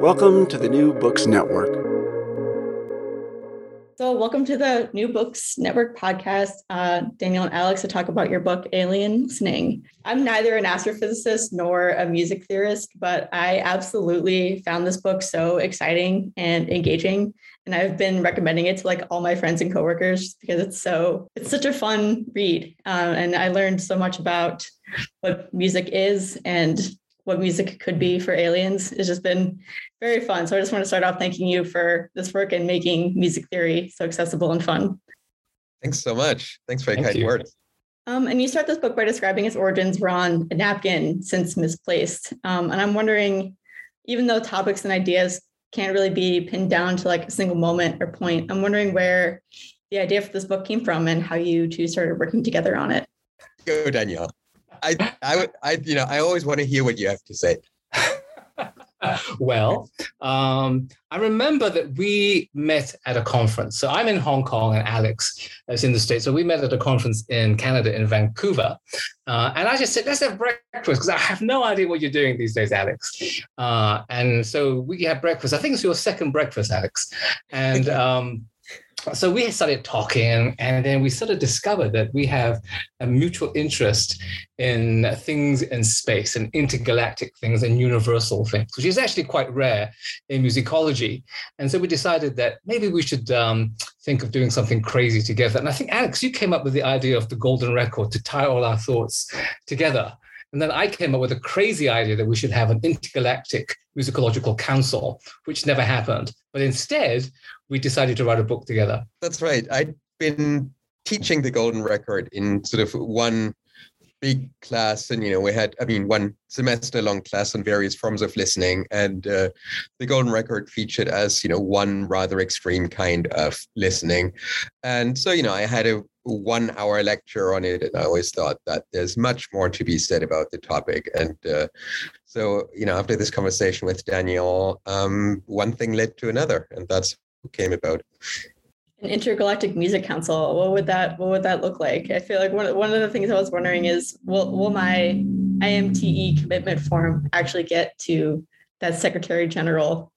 Welcome to the New Books Network. So, welcome to the New Books Network podcast, uh, Daniel and Alex, to talk about your book, Alien Listening. I'm neither an astrophysicist nor a music theorist, but I absolutely found this book so exciting and engaging. And I've been recommending it to like all my friends and coworkers because it's so, it's such a fun read. Um, and I learned so much about what music is and what music could be for aliens. It's just been very fun. So I just want to start off thanking you for this work and making music theory so accessible and fun. Thanks so much. Thanks for your Thank kind you. words. Um, and you start this book by describing its origins were on a napkin since misplaced. Um, and I'm wondering, even though topics and ideas can't really be pinned down to like a single moment or point, I'm wondering where the idea for this book came from and how you two started working together on it. Go, Daniel. I, I, would- I, you know, I always want to hear what you have to say. well, um, I remember that we met at a conference. So I'm in Hong Kong and Alex is in the States. So we met at a conference in Canada, in Vancouver. Uh, and I just said, let's have breakfast because I have no idea what you're doing these days, Alex. Uh, and so we had breakfast. I think it's your second breakfast, Alex. And um, so we started talking, and then we sort of discovered that we have a mutual interest in things in space and intergalactic things and universal things, which is actually quite rare in musicology. And so we decided that maybe we should um, think of doing something crazy together. And I think, Alex, you came up with the idea of the golden record to tie all our thoughts together. And then I came up with a crazy idea that we should have an intergalactic musicological council, which never happened. But instead, we decided to write a book together. That's right. I'd been teaching the golden record in sort of one big class and you know we had i mean one semester long class on various forms of listening. And uh, the golden record featured as you know one rather extreme kind of listening. And so you know i had a one hour lecture on it. And i always thought that there's much more to be said about the topic. And uh, so you know after this conversation with daniel um, one thing led to another. And that's came about An intergalactic music council. What would that what would that look like? I feel like one, one of the things I was wondering is will will my IMTE commitment form actually get to that secretary general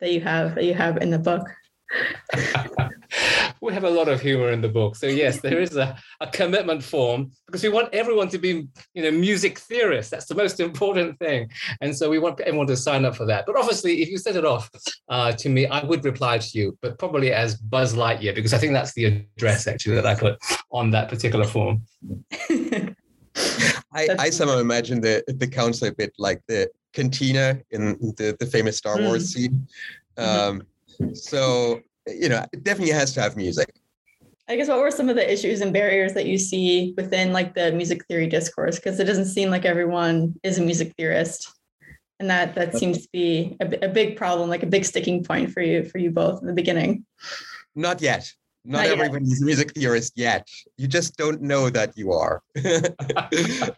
that you have that you have in the book? we have a lot of humor in the book. So yes, there is a, a commitment form because we want everyone to be, you know, music theorists. That's the most important thing. And so we want everyone to sign up for that. But obviously, if you set it off uh, to me, I would reply to you, but probably as Buzz Lightyear, because I think that's the address actually that I put on that particular form. I, I somehow imagine the the council a bit like the cantina in the, the famous Star Mm. Wars scene. Um, so you know, it definitely has to have music. I guess what were some of the issues and barriers that you see within like the music theory discourse? Because it doesn't seem like everyone is a music theorist, and that that seems to be a, a big problem, like a big sticking point for you for you both in the beginning. Not yet. Not, Not yet. everybody's a music theorist yet. You just don't know that you are, and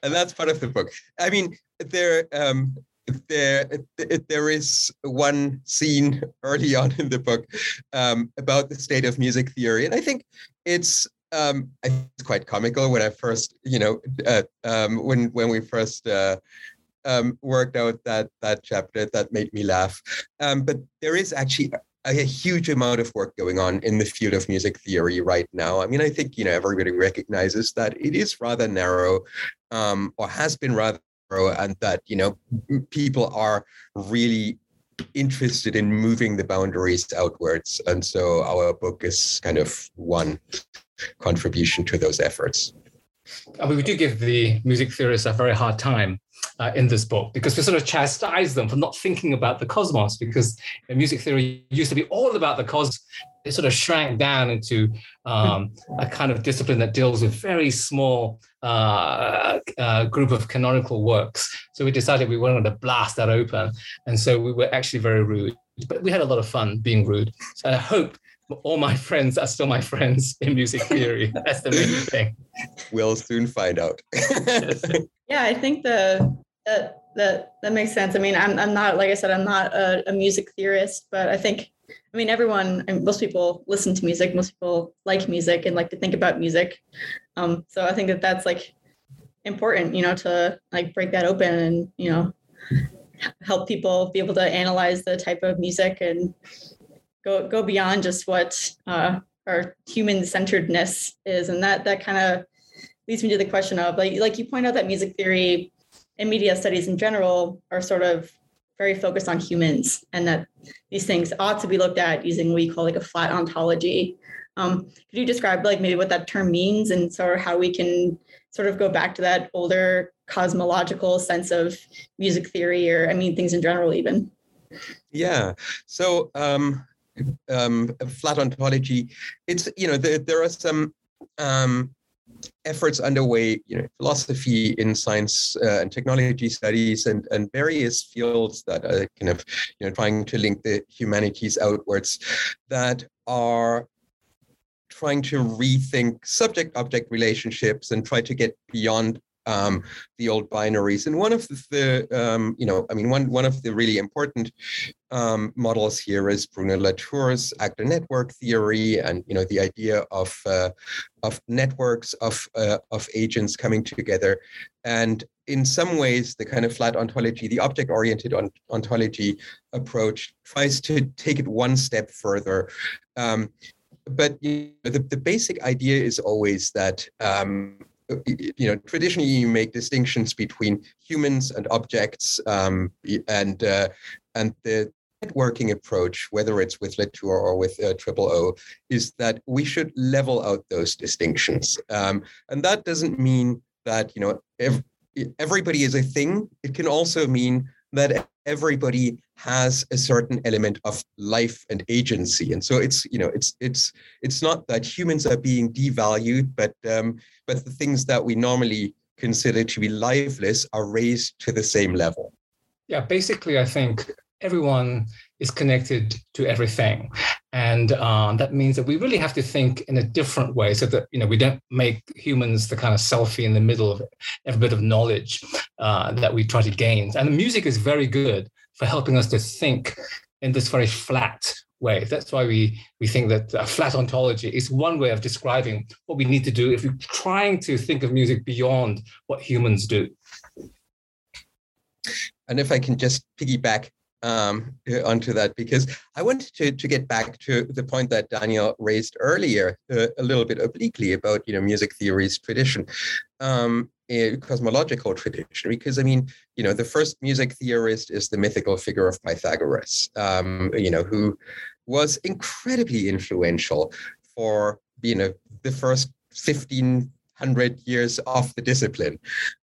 that's part of the book. I mean, there, um, there, there is one scene early on in the book um, about the state of music theory, and I think it's um, it's quite comical when I first, you know, uh, um, when when we first. Uh, um, worked out that that chapter that made me laugh, um, but there is actually a, a huge amount of work going on in the field of music theory right now. I mean, I think you know everybody recognizes that it is rather narrow, um, or has been rather and that you know people are really interested in moving the boundaries outwards and so our book is kind of one contribution to those efforts I mean, we do give the music theorists a very hard time uh, in this book because we sort of chastise them for not thinking about the cosmos because music theory used to be all about the cosmos. It sort of shrank down into um, a kind of discipline that deals with very small uh, uh, group of canonical works. So we decided we wanted to blast that open, and so we were actually very rude. But we had a lot of fun being rude. So I hope all my friends are still my friends in music theory. That's the main thing. We'll soon find out. yeah, I think the that that that makes sense. I mean, I'm I'm not like I said, I'm not a, a music theorist, but I think I mean everyone and most people listen to music. Most people like music and like to think about music. Um, so I think that that's like important, you know, to like break that open and you know help people be able to analyze the type of music and go go beyond just what uh, our human centeredness is, and that that kind of leads me to the question of like like you point out that music theory and media studies in general are sort of very focused on humans, and that these things ought to be looked at using what we call like a flat ontology. Um, could you describe like maybe what that term means and sort of how we can sort of go back to that older cosmological sense of music theory or I mean things in general even? Yeah. So um, um, flat ontology. It's you know there, there are some um, efforts underway, you know, philosophy in science uh, and technology studies, and and various fields that are kind of you know trying to link the humanities outwards, that are trying to rethink subject-object relationships and try to get beyond um, the old binaries. And one of the, um, you know, I mean, one one of the really important um, models here is Bruno Latour's actor network theory, and you know, the idea of uh, of networks of uh, of agents coming together. And in some ways, the kind of flat ontology, the object-oriented ontology approach, tries to take it one step further. Um, but you know, the, the basic idea is always that um, you know, traditionally you make distinctions between humans and objects, um, and uh, and the networking approach, whether it's with Latour or with uh, Triple O, is that we should level out those distinctions, um, and that doesn't mean that you know ev- everybody is a thing. It can also mean that everybody has a certain element of life and agency. And so it's you know it's it's it's not that humans are being devalued but um but the things that we normally consider to be lifeless are raised to the same level. Yeah basically i think everyone is connected to everything. And um, that means that we really have to think in a different way so that you know we don't make humans the kind of selfie in the middle of every bit of knowledge uh, that we try to gain. And the music is very good for helping us to think in this very flat way. That's why we we think that a flat ontology is one way of describing what we need to do if we're trying to think of music beyond what humans do. And if i can just piggyback um, onto that because I wanted to, to get back to the point that Daniel raised earlier uh, a little bit obliquely about you know music theory's tradition, um, cosmological tradition. Because I mean, you know, the first music theorist is the mythical figure of Pythagoras, um, you know, who was incredibly influential for you know the first 15 hundred years off the discipline,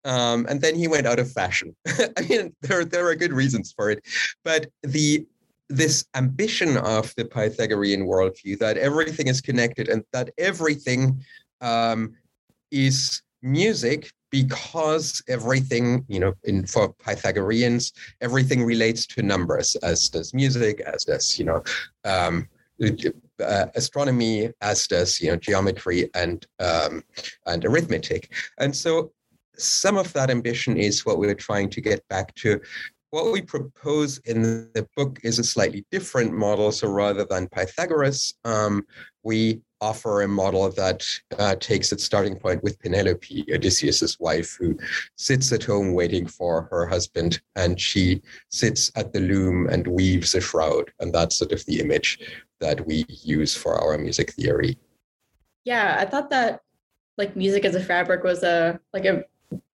um, and then he went out of fashion. I mean, there there are good reasons for it, but the this ambition of the Pythagorean worldview that everything is connected and that everything um, is music because everything, you know, in for Pythagoreans, everything relates to numbers, as does music, as does, you know, um, uh, astronomy as does you know geometry and um, and arithmetic. And so some of that ambition is what we're trying to get back to. What we propose in the book is a slightly different model. So rather than pythagoras um, we offer a model that uh, takes its starting point with Penelope, Odysseus's wife, who sits at home waiting for her husband, and she sits at the loom and weaves a shroud, and that's sort of the image that we use for our music theory. Yeah, I thought that like music as a fabric was a like a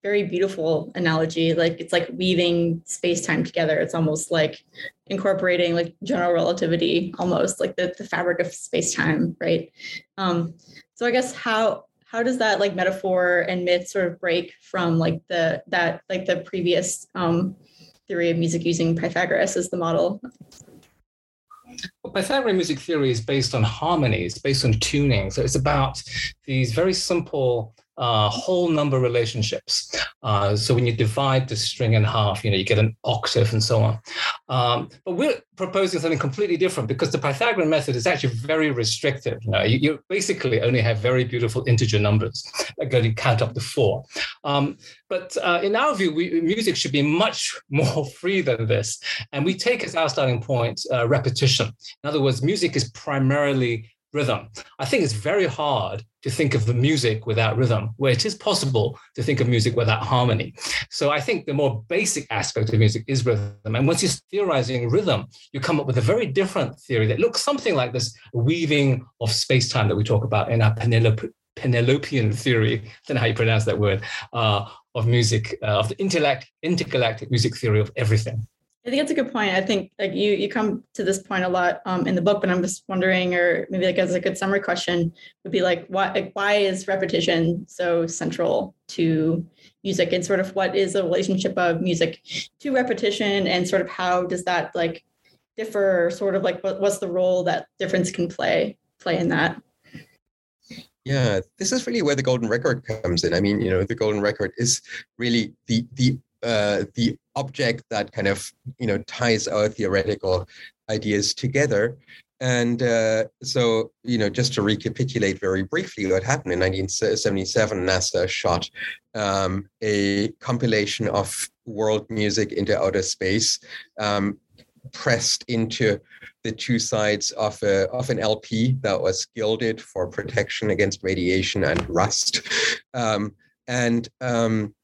very beautiful analogy. Like it's like weaving space time together. It's almost like incorporating like general relativity, almost like the, the fabric of space time, right? Um, so I guess how how does that like metaphor and myth sort of break from like the that like the previous um, theory of music using Pythagoras as the model? Well, Pythagorean music theory is based on harmonies, based on tuning. So it's about these very simple uh, whole number relationships. Uh, so when you divide the string in half, you know, you get an octave and so on. Um, but we're proposing something completely different because the Pythagorean method is actually very restrictive. You, know, you, you basically only have very beautiful integer numbers that go to count up to four. Um, but uh, in our view, we, music should be much more free than this. And we take as our starting point uh, repetition. In other words, music is primarily rhythm. I think it's very hard to think of the music without rhythm, where it is possible to think of music without harmony. So I think the more basic aspect of music is rhythm. And once you're theorizing rhythm, you come up with a very different theory that looks something like this weaving of space-time that we talk about in our Penelope, Penelopean theory, I don't know how you pronounce that word, uh, of music, uh, of the intellect, intergalactic music theory of everything. I think that's a good point. I think like you you come to this point a lot um, in the book, but I'm just wondering, or maybe like as a good summary question would be like, why like, why is repetition so central to music, and sort of what is the relationship of music to repetition, and sort of how does that like differ? Sort of like what, what's the role that difference can play play in that? Yeah, this is really where the golden record comes in. I mean, you know, the golden record is really the the uh, the object that kind of you know ties our theoretical ideas together. And uh, so, you know, just to recapitulate very briefly what happened in 1977, NASA shot um, a compilation of world music into outer space, um, pressed into the two sides of a of an LP that was gilded for protection against radiation and rust, um, and um,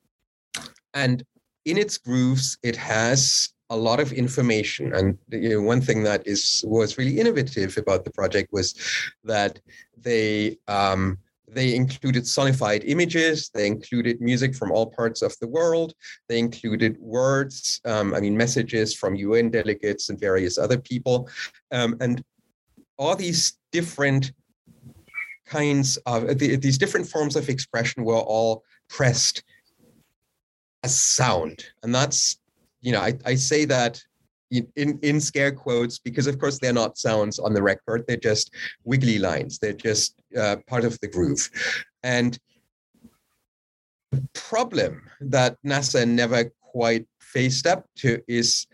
and in its grooves, it has a lot of information. And you know, one thing that is was really innovative about the project was that they um, they included sonified images. They included music from all parts of the world. They included words, um, I mean, messages from UN delegates and various other people. Um, and all these different kinds of these different forms of expression were all pressed a sound. And that's, you know, I, I say that in, in scare quotes because of course they're not sounds on the record. They're just wiggly lines. They're just uh, part of the groove. And the problem that nasa never quite faced up to is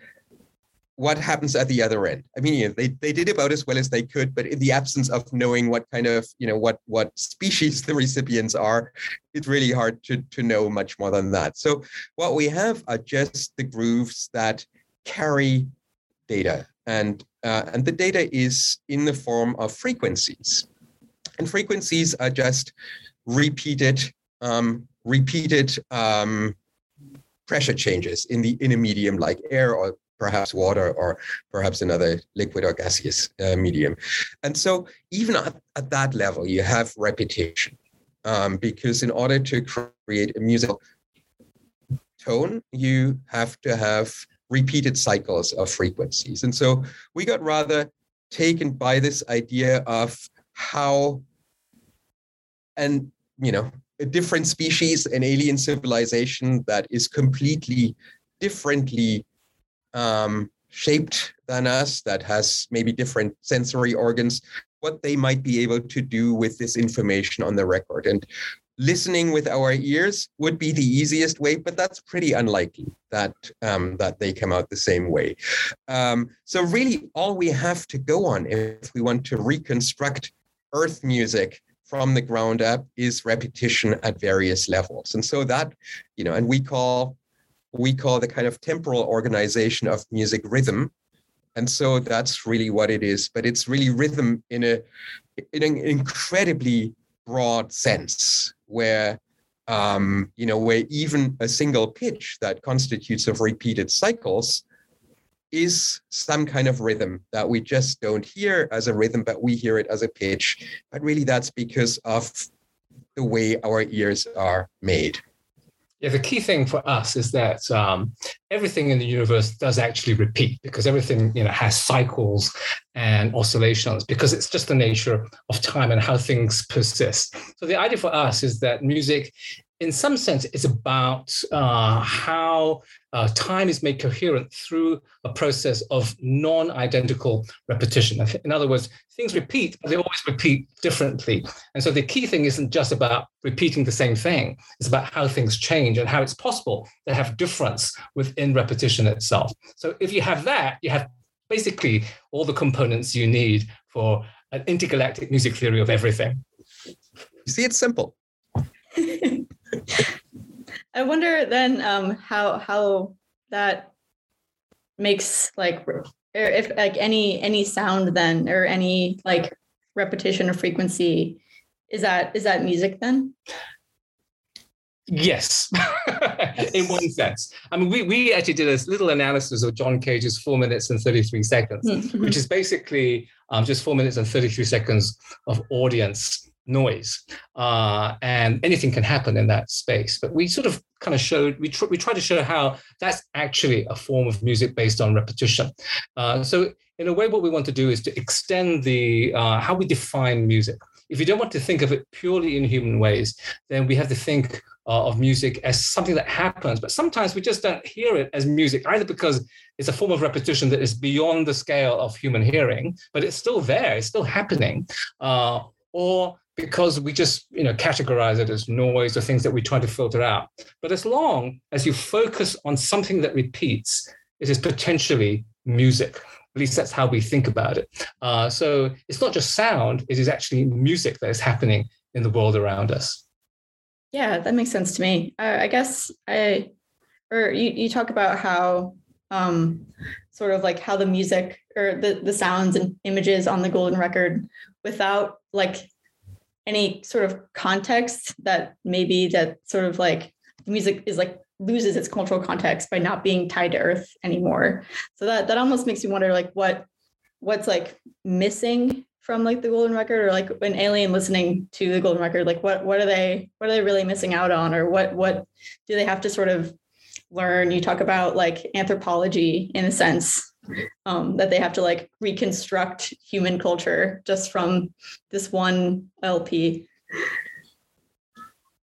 what happens at the other end. I mean, they, they did about as well as they could, but in the absence of knowing what kind of, you know, what what species the recipients are, it's really hard to, to know much more than that. So what we have are just the grooves that carry data. And uh, and the data is in the form of frequencies. And frequencies are just repeated, um, repeated um, pressure changes in the in a medium like air or perhaps water or perhaps another liquid or gaseous uh, medium. And so even at, at, that level, you have repetition um, because in order to create a musical tone, you have to have repeated cycles of frequencies. And so we got rather taken by this idea of how and you know a different species an alien civilization that is completely differently um, shaped than us, that has maybe different sensory organs, what they might be able to do with this information on the record. And listening with our ears would be the easiest way, but that's pretty unlikely that um, that they come out the same way. Um, so really, all we have to go on if we want to reconstruct Earth music from the ground up is repetition at various levels. And so that, you know, and we call we call the kind of temporal organization of music rhythm. And so that's really what it is. But it's really rhythm in a in an incredibly broad sense, where um, you know, where even a single pitch that constitutes of repeated cycles is some kind of rhythm that we just don't hear as a rhythm, but we hear it as a pitch. But really, that's because of the way our ears are made. Yeah, the key thing for us is that um, everything in the universe does actually repeat because everything you know has cycles and oscillations because it's just the nature of time and how things persist. So the idea for us is that music in some sense, it's about uh, how uh, time is made coherent through a process of non identical repetition. In other words, things repeat, but they always repeat differently. And so the key thing isn't just about repeating the same thing, it's about how things change and how it's possible to have difference within repetition itself. So if you have that, you have basically all the components you need for an intergalactic music theory of everything. You see, it's simple. I wonder then um, how how that makes like if like any any sound then or any like repetition or frequency is that is that music then? Yes, in one sense. I mean, we, we actually did a little analysis of John Cage's four minutes and 33 seconds, mm-hmm. which is basically um, just four minutes and 33 seconds of audience noise, uh, and anything can happen in that space. But we sort of kind of showed we tr- we try to show how that's actually a form of music based on repetition. Uh, so in a way, what we want to do is to extend the uh, how we define music. If you don't want to think of it purely in human ways, then we have to think uh, of music as something that happens. But sometimes we just don't hear it as music, either because it's a form of repetition that is beyond the scale of human hearing, but it's still there, it's still happening, uh, or because we just you know categorize it as noise or things that we try to filter out. But as long as you focus on something that repeats, it is potentially music. At least that's how we think about it. Uh, so it's not just sound; it is actually music that is happening in the world around us. Yeah, that makes sense to me. Uh, I guess I, or you, you talk about how um, sort of like how the music or the, the sounds and images on the golden record without like any sort of context that maybe that sort of like music is like loses its cultural context by not being tied to earth anymore. So that that almost makes me wonder like what what's like missing from like the golden record or like an alien listening to the golden record? Like what what are they what are they really missing out on or what what do they have to sort of learn? You talk about like anthropology in a sense um, that they have to like reconstruct human culture just from this one LP.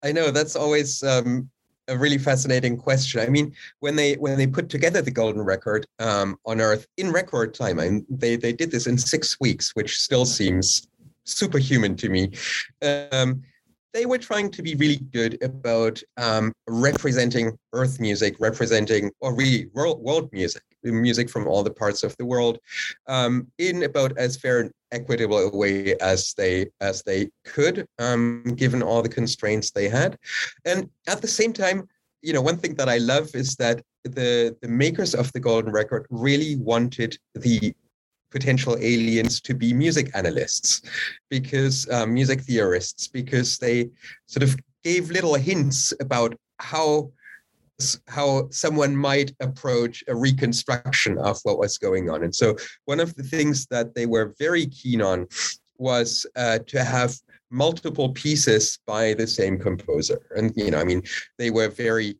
I know that's always um, a really fascinating question. I mean, when they when they put together the Golden Record um, on Earth in record time, they they did this in six weeks, which still seems superhuman to me. Um, they were trying to be really good about um, representing Earth music, representing or really world, world music, music from all the parts of the world, um, in about as fair and equitable a way as they as they could, um, given all the constraints they had, and at the same time, you know, one thing that I love is that the the makers of the Golden Record really wanted the potential aliens to be music analysts because um, music theorists because they sort of gave little hints about how how someone might approach a reconstruction of what was going on and so one of the things that they were very keen on was uh, to have multiple pieces by the same composer and you know i mean they were very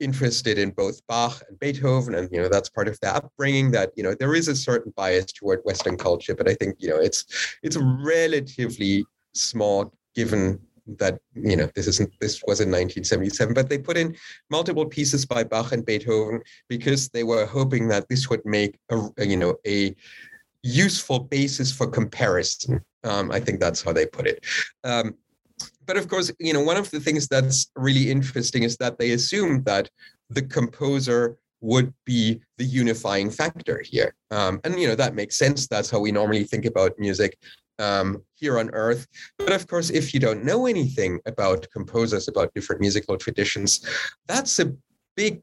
interested in both Bach and Beethoven, and you know that's part of their upbringing. That you know there is a certain bias toward Western culture, but I think you know it's it's relatively small given that you know this isn't this was in 1977 but they put in multiple pieces by bach and beethoven because they were hoping that this would make a, you know a useful basis for comparison um, i think that's how they put it um, but of course, you know, one of the things that's really interesting is that they assume that the composer would be the unifying factor here. Um, and, you know, that makes sense. That's how we normally think about music um, here on Earth. But of course, if you don't know anything about composers, about different musical traditions, that's a big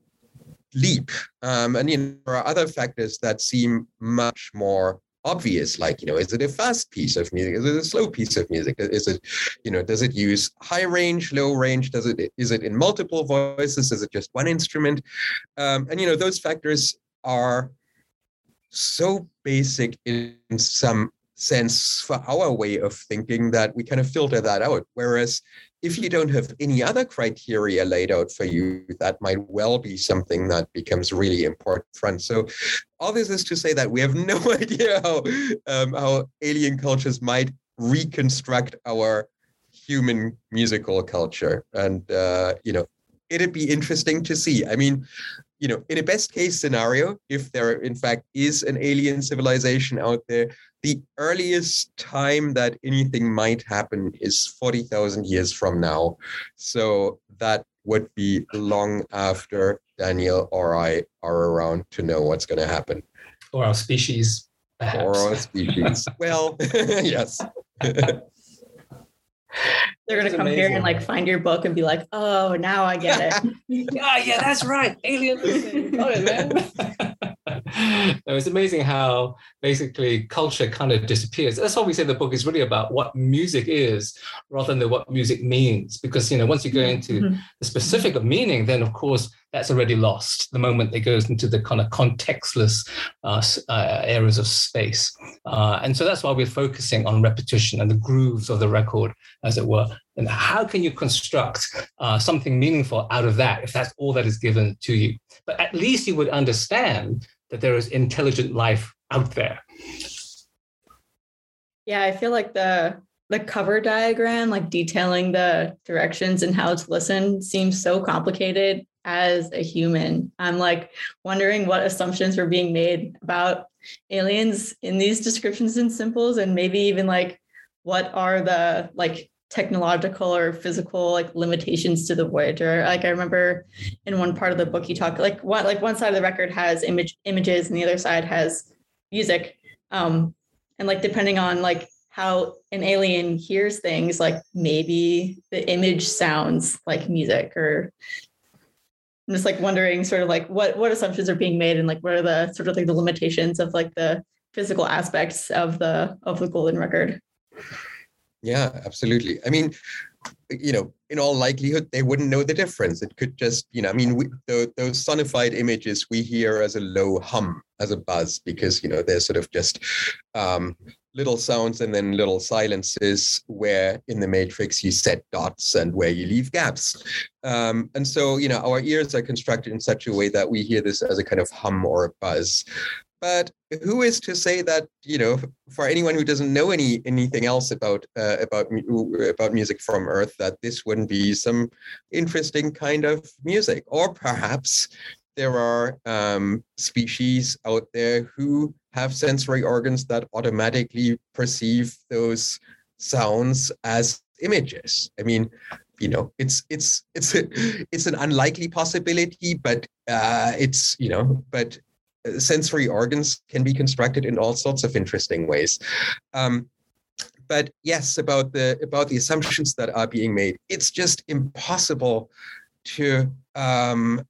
leap. Um, and, you know, there are other factors that seem much more obvious like you know is it a fast piece of music? Is it a slow piece of music? Is it you know does it use high range low range? Does it is it in multiple voices? Is it just one instrument? Um, and you know those factors are so basic in some sense for our way of thinking that we kind of filter that out. Whereas if you don't have any other criteria laid out for you, that might well be something that becomes really important. So all this is to say that we have no idea how um, how alien cultures might reconstruct our human musical culture. And uh, you know, it'd be interesting to see. I mean, you know, in a best case scenario, if there in fact is an alien civilization out there, the earliest time that anything might happen is 40,000 years from now. So that would be long after Daniel or I are around to know what's going to happen. Or our species, perhaps. Or our species. well, yes. They're gonna come here and like find your book and be like, "Oh, now I get it." yeah, yeah, that's right. Alien It, it was amazing how basically culture kind of disappears. That's why we say the book is really about what music is rather than what music means. Because you know, once you go into mm-hmm. the specific of meaning, then of course that's already lost the moment it goes into the kind of contextless uh, uh, areas of space. Uh, and so that's why we're focusing on repetition and the grooves of the record, as it were. And how can you construct uh, something meaningful out of that if that's all that is given to you? But at least you would understand that there is intelligent life out there. Yeah, I feel like the the cover diagram, like detailing the directions and how to listen, seems so complicated as a human. I'm like wondering what assumptions were being made about aliens in these descriptions and symbols, and maybe even like what are the like technological or physical like limitations to the Voyager. Like I remember in one part of the book, you talk like what like one side of the record has image images and the other side has music. Um, and like depending on like how an alien hears things, like maybe the image sounds like music or I'm just like wondering sort of like what what assumptions are being made and like what are the sort of like the limitations of like the physical aspects of the of the golden record. Yeah, absolutely. I mean, you know, in all likelihood, they wouldn't know the difference. It could just, you know, I mean, we, the, those sonified images we hear as a low hum, as a buzz, because, you know, they're sort of just um, little sounds and then little silences where in the matrix you set dots and where you leave gaps um, and so you know our ears are constructed in such a way that we hear this as a kind of hum or a buzz but who is to say that you know for anyone who doesn't know any anything else about uh, about about music from earth that this wouldn't be some interesting kind of music or perhaps there are um, species out there who have sensory organs that automatically perceive those sounds as images. I mean, you know, it's it's it's a, it's an unlikely possibility, but uh, it's you know, but sensory organs can be constructed in all sorts of interesting ways. Um, but yes, about the about the assumptions that are being made, it's just impossible to um,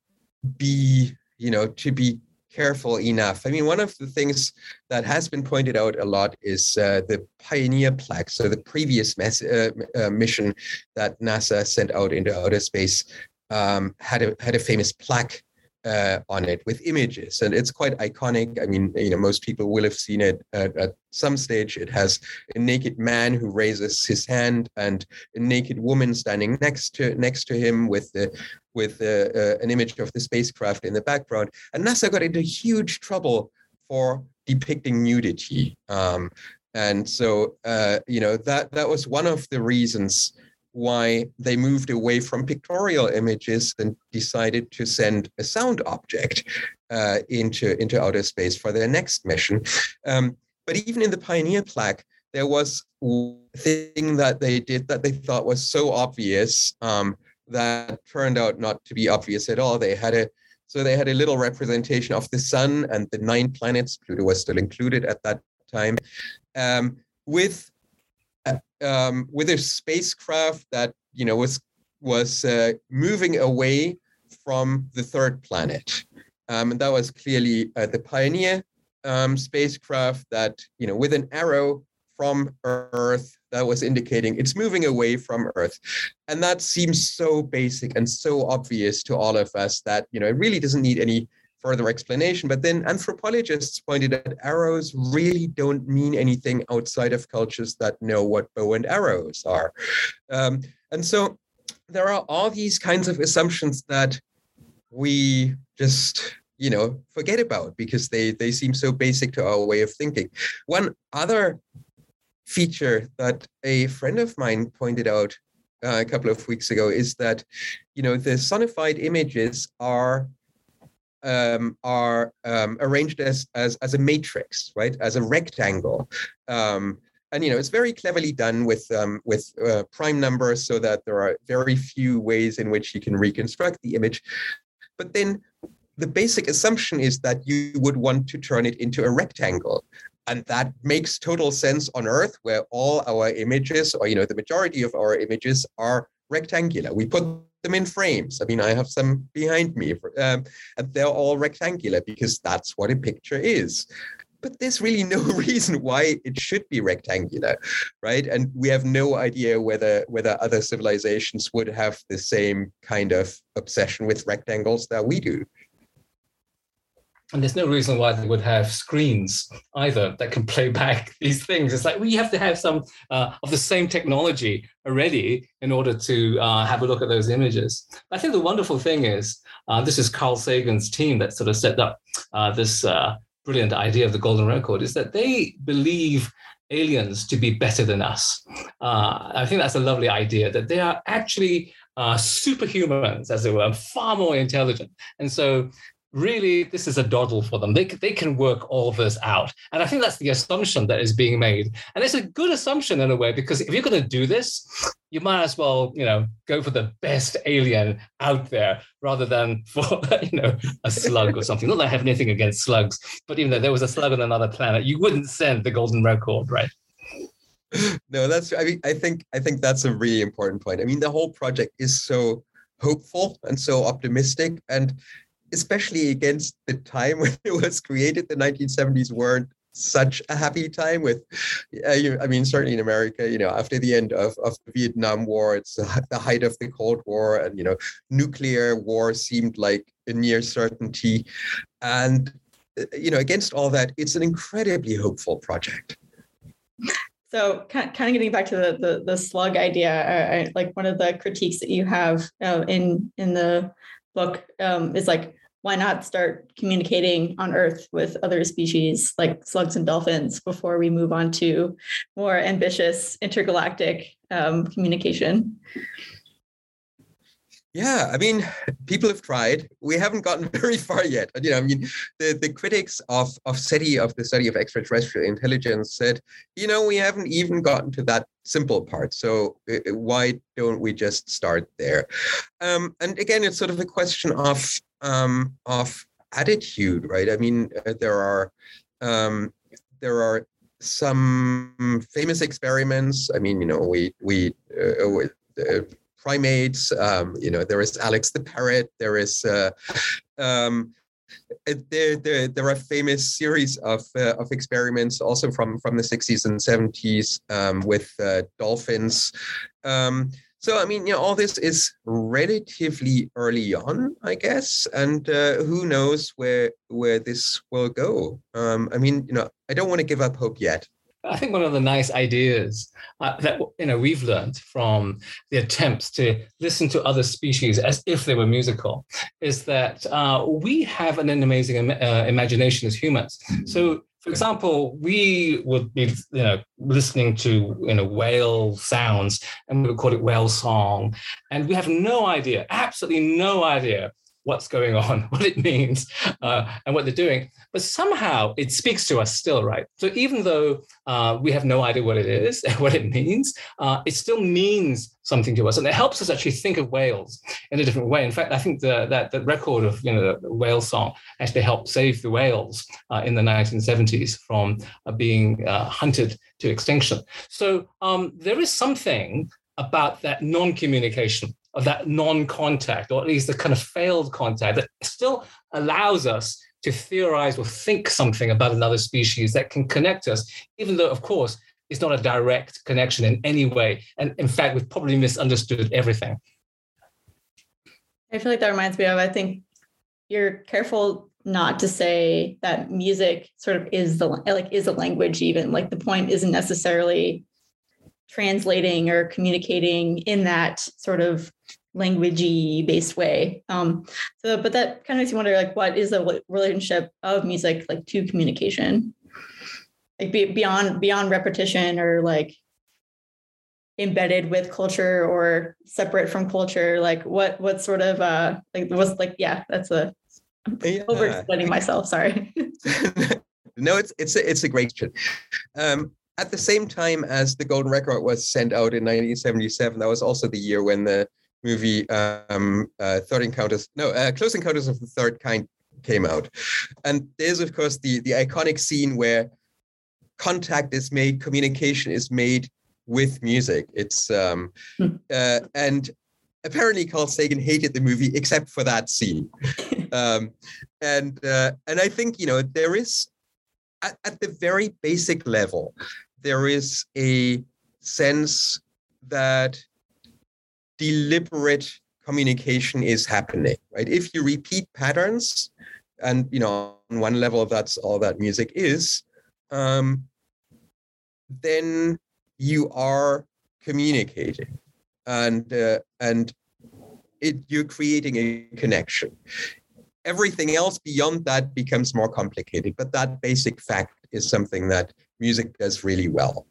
be you know to be careful enough. I mean, one of the things that has been pointed out a lot is uh, the Pioneer plaque. So the previous mess, uh, uh, mission that NASA sent out into outer space um, had a had a famous plaque uh, on it with images, and it's quite iconic. I mean, you know, most people will have seen it at, at, some stage. It has a naked man who raises his hand and a naked woman standing next to next to him with the with uh, an image of the spacecraft in the background. And NASA got into huge trouble for depicting nudity. Um, and so, uh, you know, that that was one of the reasons why they moved away from pictorial images and decided to send a sound object uh, into, into outer space for their next mission. Um, but even in the Pioneer plaque, there was thing that they did that they thought was so obvious um, that turned out not to be obvious at all. They had a so they had a little representation of the sun and the nine planets. Pluto was still included at that time, um, with um, with a spacecraft that you know was was uh, moving away from the third planet, um, and that was clearly uh, the Pioneer um, spacecraft that you know with an arrow from Earth that was indicating it's moving away from Earth, and that seems so basic and so obvious to all of us that you know it really doesn't need any further explanation. But then anthropologists pointed out arrows really don't mean anything outside of cultures that know what bow and arrows are. Um, and so there are all these kinds of assumptions that we just you know forget about because they they seem so basic to our way of thinking one other feature that a friend of mine pointed out uh, a couple of weeks ago is that you know the sonified images are um, are um, arranged as, as as a matrix, right, as a rectangle, um, and you know it's very cleverly done with um, with uh, prime numbers, so that there are very few ways in which you can reconstruct the image. But then the basic assumption is that you would want to turn it into a rectangle. And that makes total sense on Earth, where all our images, or you know, the majority of our images are rectangular. We put them in frames. I mean, I have some behind me, um, and they're all rectangular because that's what a picture is. But there's really no reason why it should be rectangular, right? And we have no idea whether whether other civilizations would have the same kind of obsession with rectangles that we do and there's no reason why they would have screens either that can play back these things. It's like we have to have some uh, of the same technology already in order to uh, have a look at those images. I think the wonderful thing is uh, this is Carl Sagan's team that sort of set up uh, this uh, brilliant idea of the golden record is that they believe aliens to be better than us. Uh, I think that's a lovely idea that they are actually uh, superhumans, as it were, far more intelligent. And so really this is a doddle for them. They, they can work all this out. And I think that's the assumption that is being made. And it's a good assumption in a way, because if you're going to do this, you might as well, you know, go for the best alien out there rather than for, you know, a slug or something. Not that I have anything against slugs, but even though there was a slug on another planet, you wouldn't send the golden record, right? No, that's I mean, I think I think that's a really important point. I mean, the whole project is so hopeful and so optimistic. And especially against the time when it was created, the 1970s weren't such a happy time with uh, you, i mean certainly in america you know after the end of, of the vietnam war it's the height of the cold war and you know nuclear war seemed like a near certainty. And uh, you know against all that it's an incredibly hopeful project. So kind of getting back to the the, the slug idea uh, like one of the critiques that you have uh, in in the book um, is like why not start communicating on Earth with other species like slugs and dolphins before we move on to more ambitious intergalactic um, communication? Yeah, I mean, people have tried. We haven't gotten very far yet. You know, I mean, the, the critics of of SETI, of the study of extraterrestrial intelligence, said, you know, we haven't even gotten to that simple part. So uh, uh, why don't we just start there? Um, and again, it's sort of a question of um, of attitude, right? I mean, uh, there are um, there are some famous experiments. I mean, you know, we we uh, with, uh, primates. Um, you know, there is Alex the parrot. There is uh, um, there, there, there are famous series of uh, of experiments also from from the 60s and 70s um, with uh, dolphins. Um, so I mean, you know, all this is relatively early on, I guess, and uh, who knows where where this will go. Um, I mean, you know, I don't want to give up hope yet. I think one of the nice ideas uh, that you know we've learned from the attempts to listen to other species as if they were musical is that uh, we have an amazing uh, imagination as humans. So, for example, we would be you know listening to you know whale sounds and we would call it whale song, and we have no idea, absolutely no idea what's going on, what it means, uh, and what they're doing. But somehow it speaks to us still, right? So even though uh, we have no idea what it is and what it means, uh, it still means something to us, and it helps us actually think of whales in a different way. In fact, I think the, that the record of you know the whale song actually helped save the whales uh, in the 1970s from uh, being uh, hunted to extinction. So um, there is something about that non-communication of that non-contact, or at least the kind of failed contact that still allows us to theorize or think something about another species that can connect us, even though, of course, it's not a direct connection in any way. And in fact, we've probably misunderstood everything. I feel like that reminds me of, I think you're careful not to say that music sort of is the like is a language even like the point isn't necessarily translating or communicating in that sort of languagey based way. Um so but that kind of makes me wonder like what is the relationship of music like to communication? Like be, beyond beyond repetition or like embedded with culture or separate from culture like what what sort of uh like was like yeah that's a yeah. over explaining myself sorry. No it's it's a, it's a great question. Um at the same time as the golden record was sent out in 1977 that was also the year when the movie um uh, third encounters no uh, close encounters of the third kind came out and there's of course the the iconic scene where contact is made communication is made with music. It's um, hmm. uh, and apparently Carl Sagan hated the movie except for that scene. um, and uh, and I think you know there is at, at the very basic level there is a sense that deliberate communication is happening right? If you repeat patterns and you know on one level that's all that music is um, then you are communicating. And uh, and it, you're creating a connection. Everything else beyond that becomes more complicated but that basic fact is something that music does really well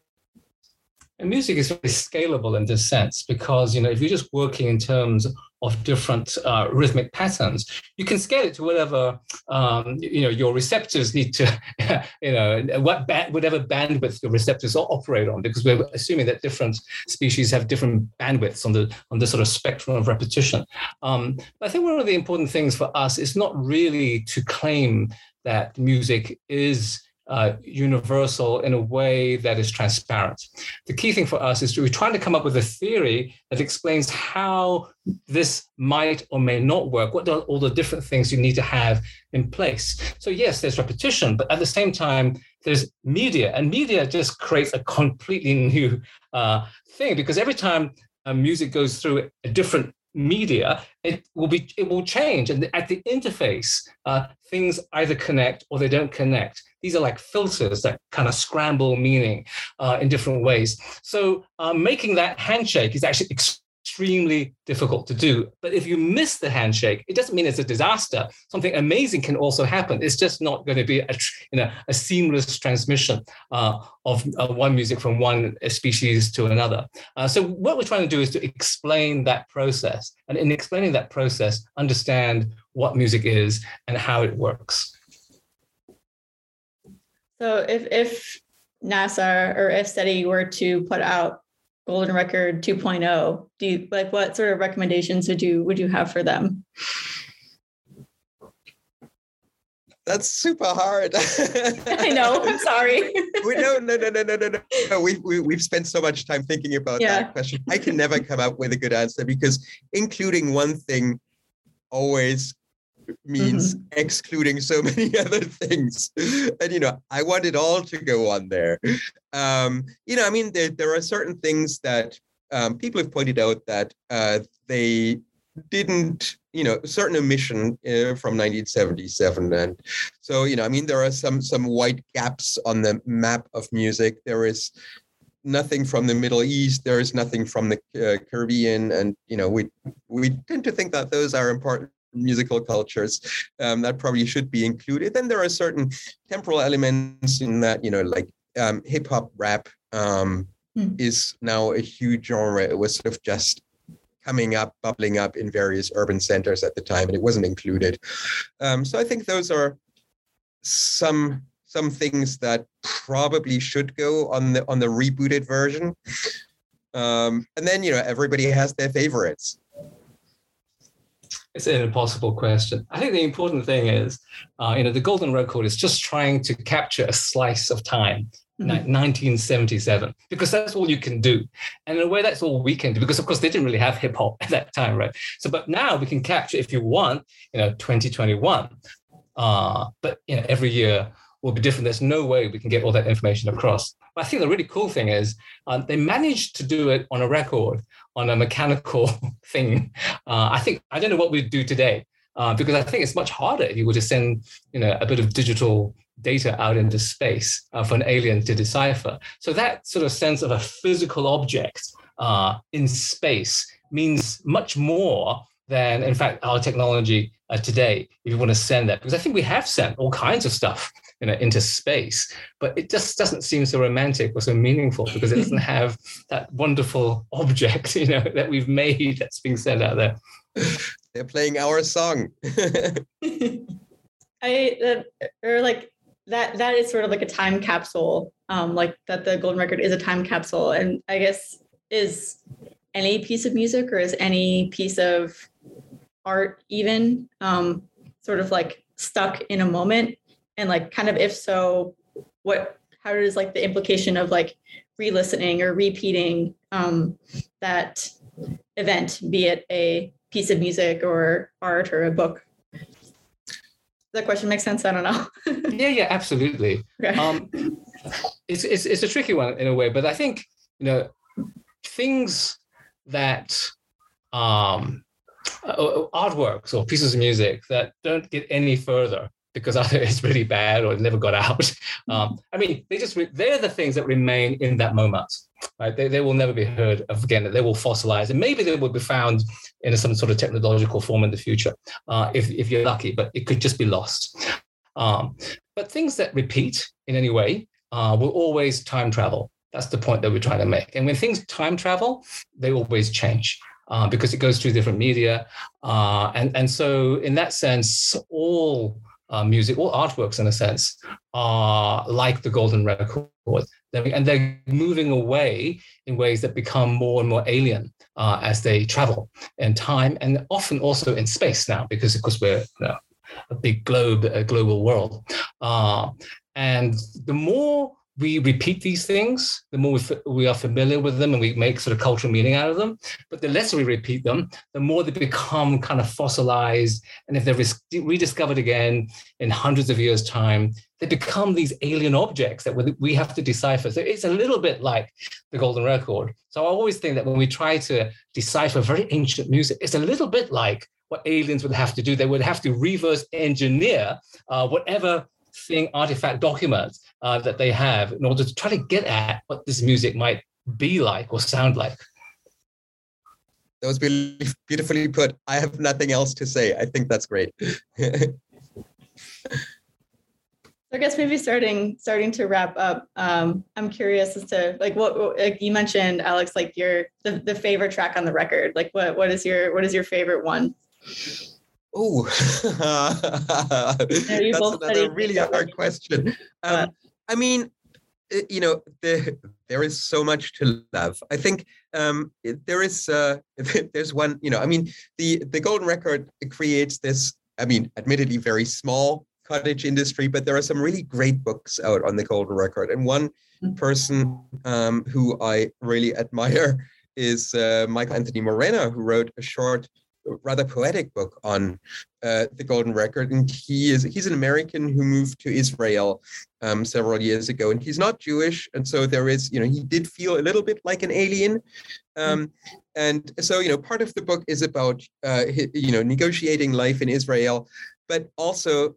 and music is very scalable in this sense because you know if you're just working in terms of different uh, rhythmic patterns, you can scale it to whatever um, you know your receptors need to, you know, what ba- whatever bandwidth your receptors operate on, because we're assuming that different species have different bandwidths on the on the sort of spectrum of repetition. Um, I think one of the important things for us is not really to claim that music is uh, universal in a way that is transparent. The key thing for us is we're trying to come up with a theory that explains how this might or may not work. What are all the different things you need to have in place? So, yes, there's repetition, but at the same time, there's media, and media just creates a completely new uh, thing because every time uh, music goes through a different media, it will be it will change, and at the interface, uh, things either connect or they don't connect. These are like filters that kind of scramble meaning uh, in different ways. So uh, making that handshake is actually extremely difficult to do. But if you miss the handshake, it doesn't mean it's a disaster. Something amazing can also happen. It's just not going to be a, you know, a seamless transmission uh, of, of, one music from one species to another. Uh, so what we're trying to do is to explain that process. And in explaining that process, understand what music is and how it works. So if if NASA or if SETI were to put out Golden Record 2.0, do you like what sort of recommendations would you would you have for them? That's super hard. I know. I'm sorry. we no no no no no no no. We we we've spent so much time thinking about yeah. that question. I can never come up with a good answer because including one thing always means mm-hmm. excluding so many other things. And, you know, I want it all to go on there. Um, you know, I mean, there, there are certain things that um, people have pointed out that uh, they didn't, you know, certain omission uh, from 1977. And so, you know, I mean, there are some some white gaps on the map of music. There is nothing from the Middle East. There is nothing from the uh, Caribbean, and you know we we tend to think that those are important musical cultures um, that probably should be included. Then there are certain temporal elements in that, you know, like um, hip hop rap um, mm. is now a huge genre. It was sort of just coming up, bubbling up in various urban centers at the time, and it wasn't included. Um, so I think those are some some things that probably should go on the on the rebooted version. Um, and then you know everybody has their favorites it's an impossible question. I think the important thing is, uh, you know, the golden record is just trying to capture a slice of time. Mm-hmm. 1977 because that's all you can do and in a way that's all we can do because of course they didn't really have hip hop at that time right so but now we can capture if you want you know 2021 uh, but you know every year will be different there's no way we can get all that information across but I think the really cool thing is uh, they managed to do it on a record, on a mechanical thing. Uh, I think I don't know what we'd do today. uh, because I think it's much harder if you were to send you know a bit of digital data out into space uh, for an alien to decipher. So that sort of sense of a physical object uh, in space means much more than, in fact, our technology uh, today. If you want to send that, because I think we have sent all kinds of stuff you know, into space, but it just doesn't seem so romantic or so meaningful because it doesn't have that wonderful object, you know, that we've made that's being sent out there. They're playing our song. I uh, or like that that is sort of like a time capsule um like that the golden record is a time capsule and i guess is any piece of music or is any piece of art even um sort of like stuck in a moment and like kind of if so what how does like the implication of like re-listening or repeating um that event be it a piece of music or art or a book that question make sense? I don't know. yeah, yeah, absolutely. Okay. Um, it's, it's it's a tricky one in a way, but I think you know things that um, uh, uh, artworks or pieces of music that don't get any further because either it's really bad or it never got out. Um, I mean, they just re- they're the things that remain in that moment. Right? They, they will never be heard of again. They will fossilize, and maybe they will be found in some sort of technological form in the future, uh, if if you're lucky. But it could just be lost. Um, but things that repeat in any way uh, will always time travel. That's the point that we're trying to make. And when things time travel, they always change. Uh, because it goes through different media. Uh, and, and so, in that sense, all uh, music, or artworks in a sense, are like the golden record. And they're moving away in ways that become more and more alien uh, as they travel in time and often also in space now, because of course we're you know, a big globe, a global world. Uh, and the more we repeat these things, the more we, are familiar with them and we make sort of cultural meaning out of them. But the less we repeat them, the more they become kind of fossilized. And if they're rediscovered again in hundreds of years' time, they become these alien objects that we have to decipher. So it's a little bit like the Golden Record. So I always think that when we try to decipher very ancient music, it's a little bit like what aliens would have to do. They would have to reverse engineer uh, whatever thing, artifact, document uh, that they have in order to try to get at what this music might be like or sound like. That was beautifully put. I have nothing else to say. I think that's great. I guess maybe starting starting to wrap up. Um, I'm curious as to like what like you mentioned, Alex, like your the, the favorite track on the record. Like what what is your what is your favorite one? Oh, that's another really hard question. Um, I mean, eh, you know, there there is so much to love. I think um, there is uh, there's one. You know, I mean, the the Golden Record creates this. I mean, admittedly, very small cottage industry, but there are some really great books out on the Golden Record. And one mm. person um, who I really admire is uh, Michael Anthony Moreno, who wrote a short rather poetic book on uh, the Golden Record, and he is he's an American who moved to Israel um, several years ago, and he's not Jewish, and so there is you know he did feel a little bit like an alien, um, and so you know part of the book is about uh, you know negotiating life in Israel, but also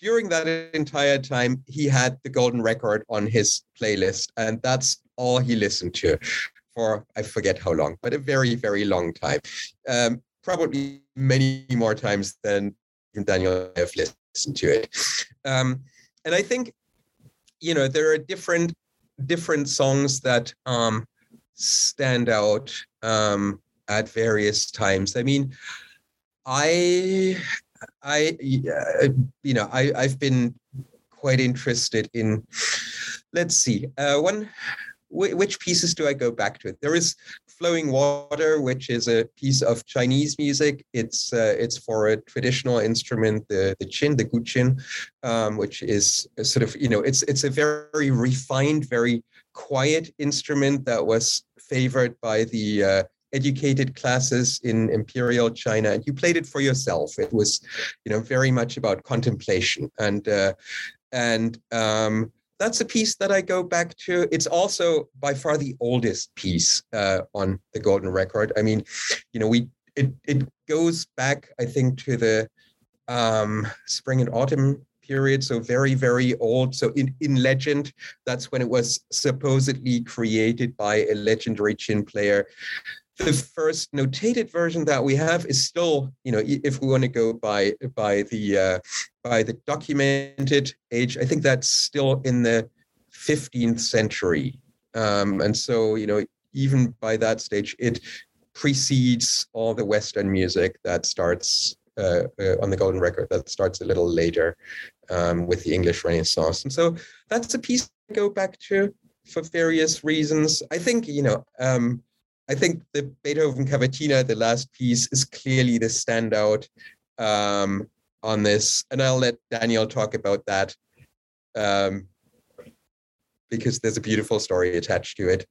during that entire time he had the Golden Record on his playlist, and that's all he listened to for I forget how long, but a very very long time. Um, probably many more times than Daniel I have listened to it. Um, and I think, you know, there are different different songs that um, stand out um, at various times. I mean, I, I, you know, I, I've been quite interested in. Let's see, uh, one. Which pieces do I go back to? There is Flowing Water, which is a piece of Chinese music. It's uh, it's for a traditional instrument, the the qin, the guqin, um, which is sort of you know it's it's a very refined, very quiet instrument that was favored by the uh, educated classes in imperial China, and you played it for yourself. It was, you know, very much about contemplation and uh, and um, that's a piece that I go back to. It's also by far the oldest piece uh, on the Golden Record. I mean, you know, we it it goes back, I think, to the um, spring and autumn period, so very, very old. So in, in legend, that's when it was supposedly created by a legendary qin player. The first notated version that we have is still, you know, if we want to go by by the uh, by the documented age, I think that's still in the 15th century. Um, and so, you know, even by that stage, it precedes all the Western music that starts uh, uh, on the Golden Record that starts a little later um, with the English Renaissance. And so that's a piece I go back to for various reasons. I think, you know, um, I think the Beethoven Cavatina, the last piece, is clearly the standout um, on this. And I'll let Daniel talk about that um, because there's a beautiful story attached to it.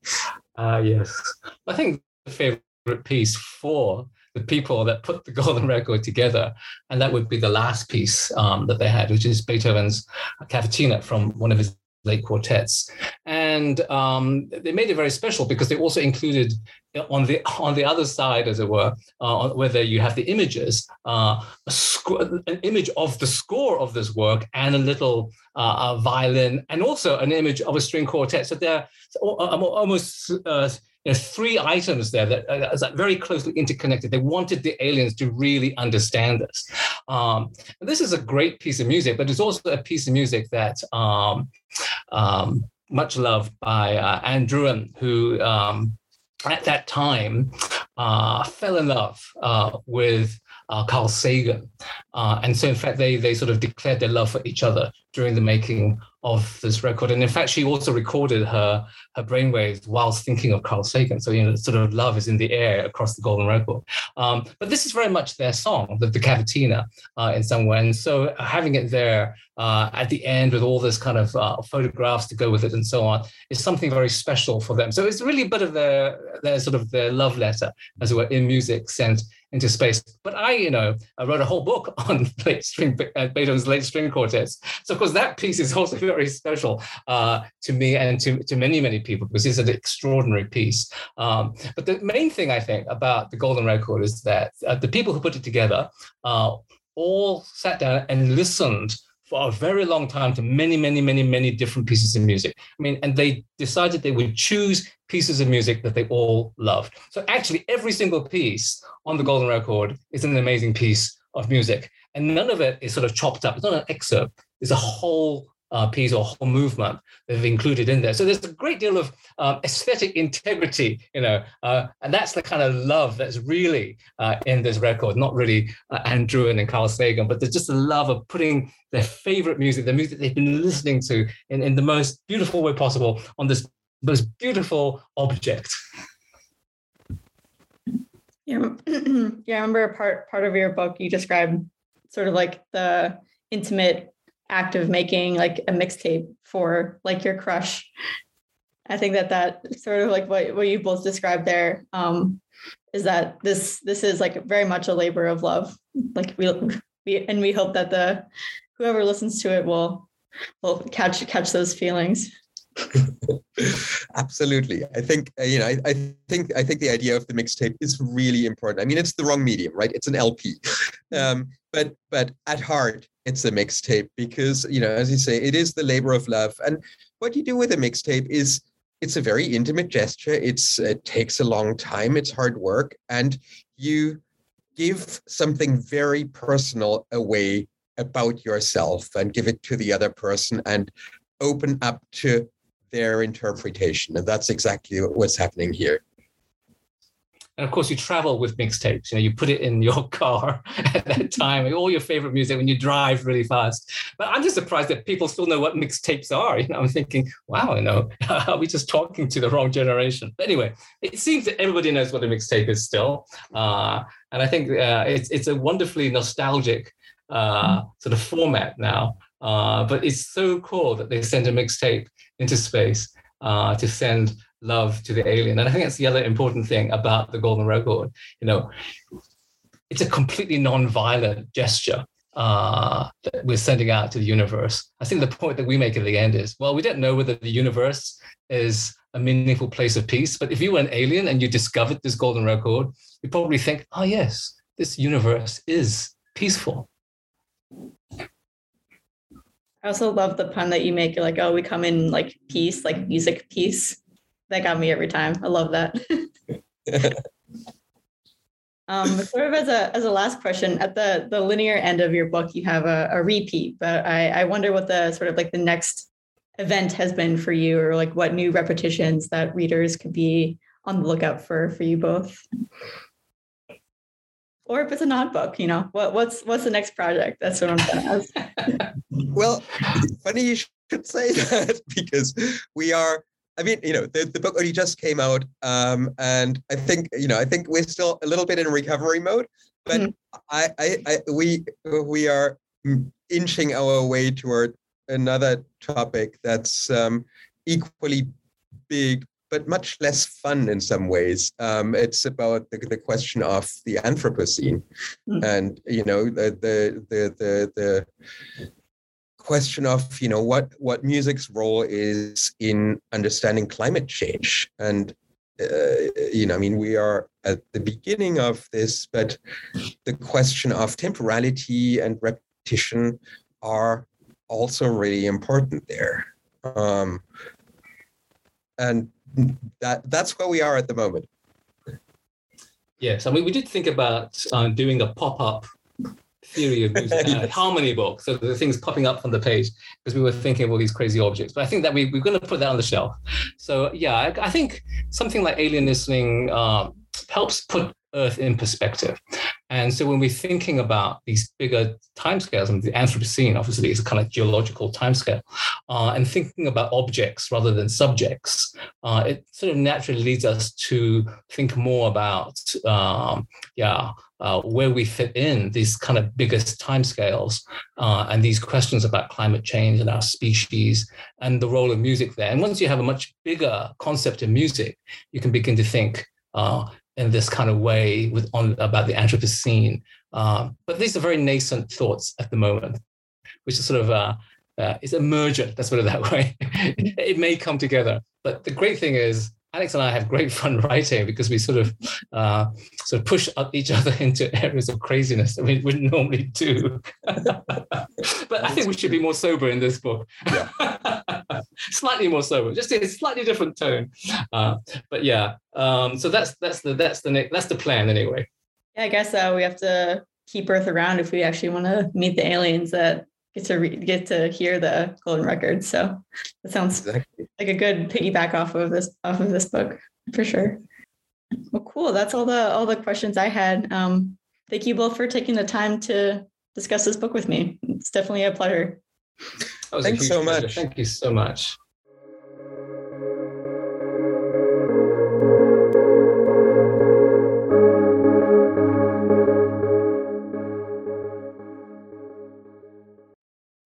Uh, yes. I think the favorite piece for the people that put the golden record together and that would be the last piece um, that they had which is beethoven's cavatina from one of his late quartets. And um, they made it very special because they also included on the on the other side as it were uh, whether you have the images uh, sc- an image of the score of this work and a little uh, a violin and also an image of a string quartet. So they're almost know, three items there that are very closely interconnected. They wanted the aliens to really understand this. Um, this is a great piece of music, but it's also a piece of music that um, um, much loved by uh, Ann Druyan, who um, at that time uh, fell in love uh, with uh, Carl Sagan. Uh, and so, in fact, they, they sort of declared their love for each other during the making of this record. And in fact, she also recorded her her brainwaves whilst thinking of Carl Sagan. So you know, sort of love is in the air across the Golden Record. Um, but this is very much their song, the, the Cavatina, uh, in some way. And so having it there uh, at the end with all this kind of uh, photographs to go with it and so on is something very special for them. So it's really a bit of their their sort of their love letter, as it were, in music sent into space. But I, you know, I wrote a whole book on late string uh, Beethoven's late string quartets. So of course that piece is also very special uh, to me and to, to many many people because it's an extraordinary piece. Um, but the main thing I think about the Golden Record is that uh, the people who put it together uh, all sat down and listened for a very long time to many, many, many, many different pieces of music. I mean, and they decided they would choose pieces of music that they all loved. So actually, every single piece on the Golden Record is an amazing piece of music, and none of it is sort of chopped up. It's not an excerpt. It's a whole uh, piece or whole movement they've included in there. So there's a great deal of um, aesthetic integrity, you know, uh, and that's the kind of love that's really uh, in this record. Not really uh, Ann and Carl Sagan, but there's just a love of putting their favorite music, the music they've been listening to, in, in the most beautiful way possible on this most beautiful object. Yeah, yeah. I remember part part of your book you described sort of like the intimate act of making like a mixtape for like your crush. I think that that sort of like what, what you both described there um, is that this this is like very much a labor of love. Like we we and we hope that the whoever listens to it will will catch catch those feelings. Absolutely. I think uh, you know. I, I, think I think the idea of the mixtape is really important. I mean, it's the wrong medium, right? It's an LP, um, but but at heart, it's a mixtape because you know, as you say, it is the labor of love. And what you do with a mixtape is it's a very intimate gesture. It's it takes a long time. It's hard work, and you give something very personal away about yourself and give it to the other person and open up to their interpretation. And that's exactly what's happening here. And of course, you travel with mixtapes. You know, you put it in your car at that time, all your favorite music when you drive really fast. But I'm just surprised that people still know what mixtapes are. You know, I'm thinking, wow, you know, are we just talking to the wrong generation? But anyway, it seems that everybody knows what a mixtape is still, uh, and I think uh, it's it's a wonderfully nostalgic uh, sort of format now. Uh, but it's so cool that they send a mixtape into space uh, to send love to the alien. And I think that's the other important thing about the Golden Record. You know, it's a completely non-violent gesture uh, that we're sending out to the universe. I think the point that we make at the end is, well, we don't know whether the universe is a meaningful place of peace, but if you were an alien and you discovered this golden record, you probably think, oh yes, this universe is peaceful. I also love the pun that you make. You're like, oh, we come in like peace, like music piece. That got me every time. I love that. um, sort of as a as a last question, at the the linear end of your book, you have a, a repeat, but I, I wonder what the sort of like the next event has been for you, or like what new repetitions that readers could be on the lookout for for you both or if it's a non-book, you know, what, what's what's the next project? That's what I'm going to ask. well, funny you should say that because we are. I mean, you know, the, the book only just came out, um, and I think you know, I think we're still a little bit in recovery mode, but mm-hmm. I, I, I, we, we are inching our way toward another topic that's um, equally big but much less fun in some ways. Um, it's about the, the, question of the Anthropocene, mm. and you know the the the the, the question of you know what what music's role is in understanding climate change and uh, you know i mean we are at the beginning of this but the question of temporality and repetition are also really important there um, and that that's where we are at the moment. Yes, I mean we did think about uh, doing a pop-up theory of music, yes. harmony book. So the things popping up on the page because we were thinking of all these crazy objects. But I think that we, we're going to put that on the shelf. So yeah, I, I think something like alien listening um, helps put Earth in perspective. And so when we're thinking about these bigger timescales, I and the Anthropocene obviously is a kind of geological timescale, uh, and thinking about objects rather than subjects, uh, it sort of naturally leads us to think more about, um, yeah, uh, where we fit in these kind of biggest timescales uh, and these questions about climate change and our species and the role of music there. And once you have a much bigger concept of music, you can begin to think uh, in this kind of way with on about the Anthropocene. Um, but these are very nascent thoughts at the moment, which is sort of uh, uh, it's emergent. Let's put it that way. it may come together, but the great thing is Alex and I have great fun writing because we sort of uh, sort of push up each other into areas of craziness that we wouldn't normally do. but I think we should be more sober in this book. Yeah. slightly more sober, just a slightly different tone. Uh, but yeah, um, so that's that's the that's the that's the plan anyway. Yeah, I guess uh, we have to keep Earth around if we actually want to meet the aliens that get to re- get to hear the golden record. So that sounds exactly. like a good piggyback off of this off of this book for sure. Well, cool. That's all the all the questions I had. Um, thank you both for taking the time to discuss this book with me. It's definitely a pleasure. Thanks so much. Thank you so much.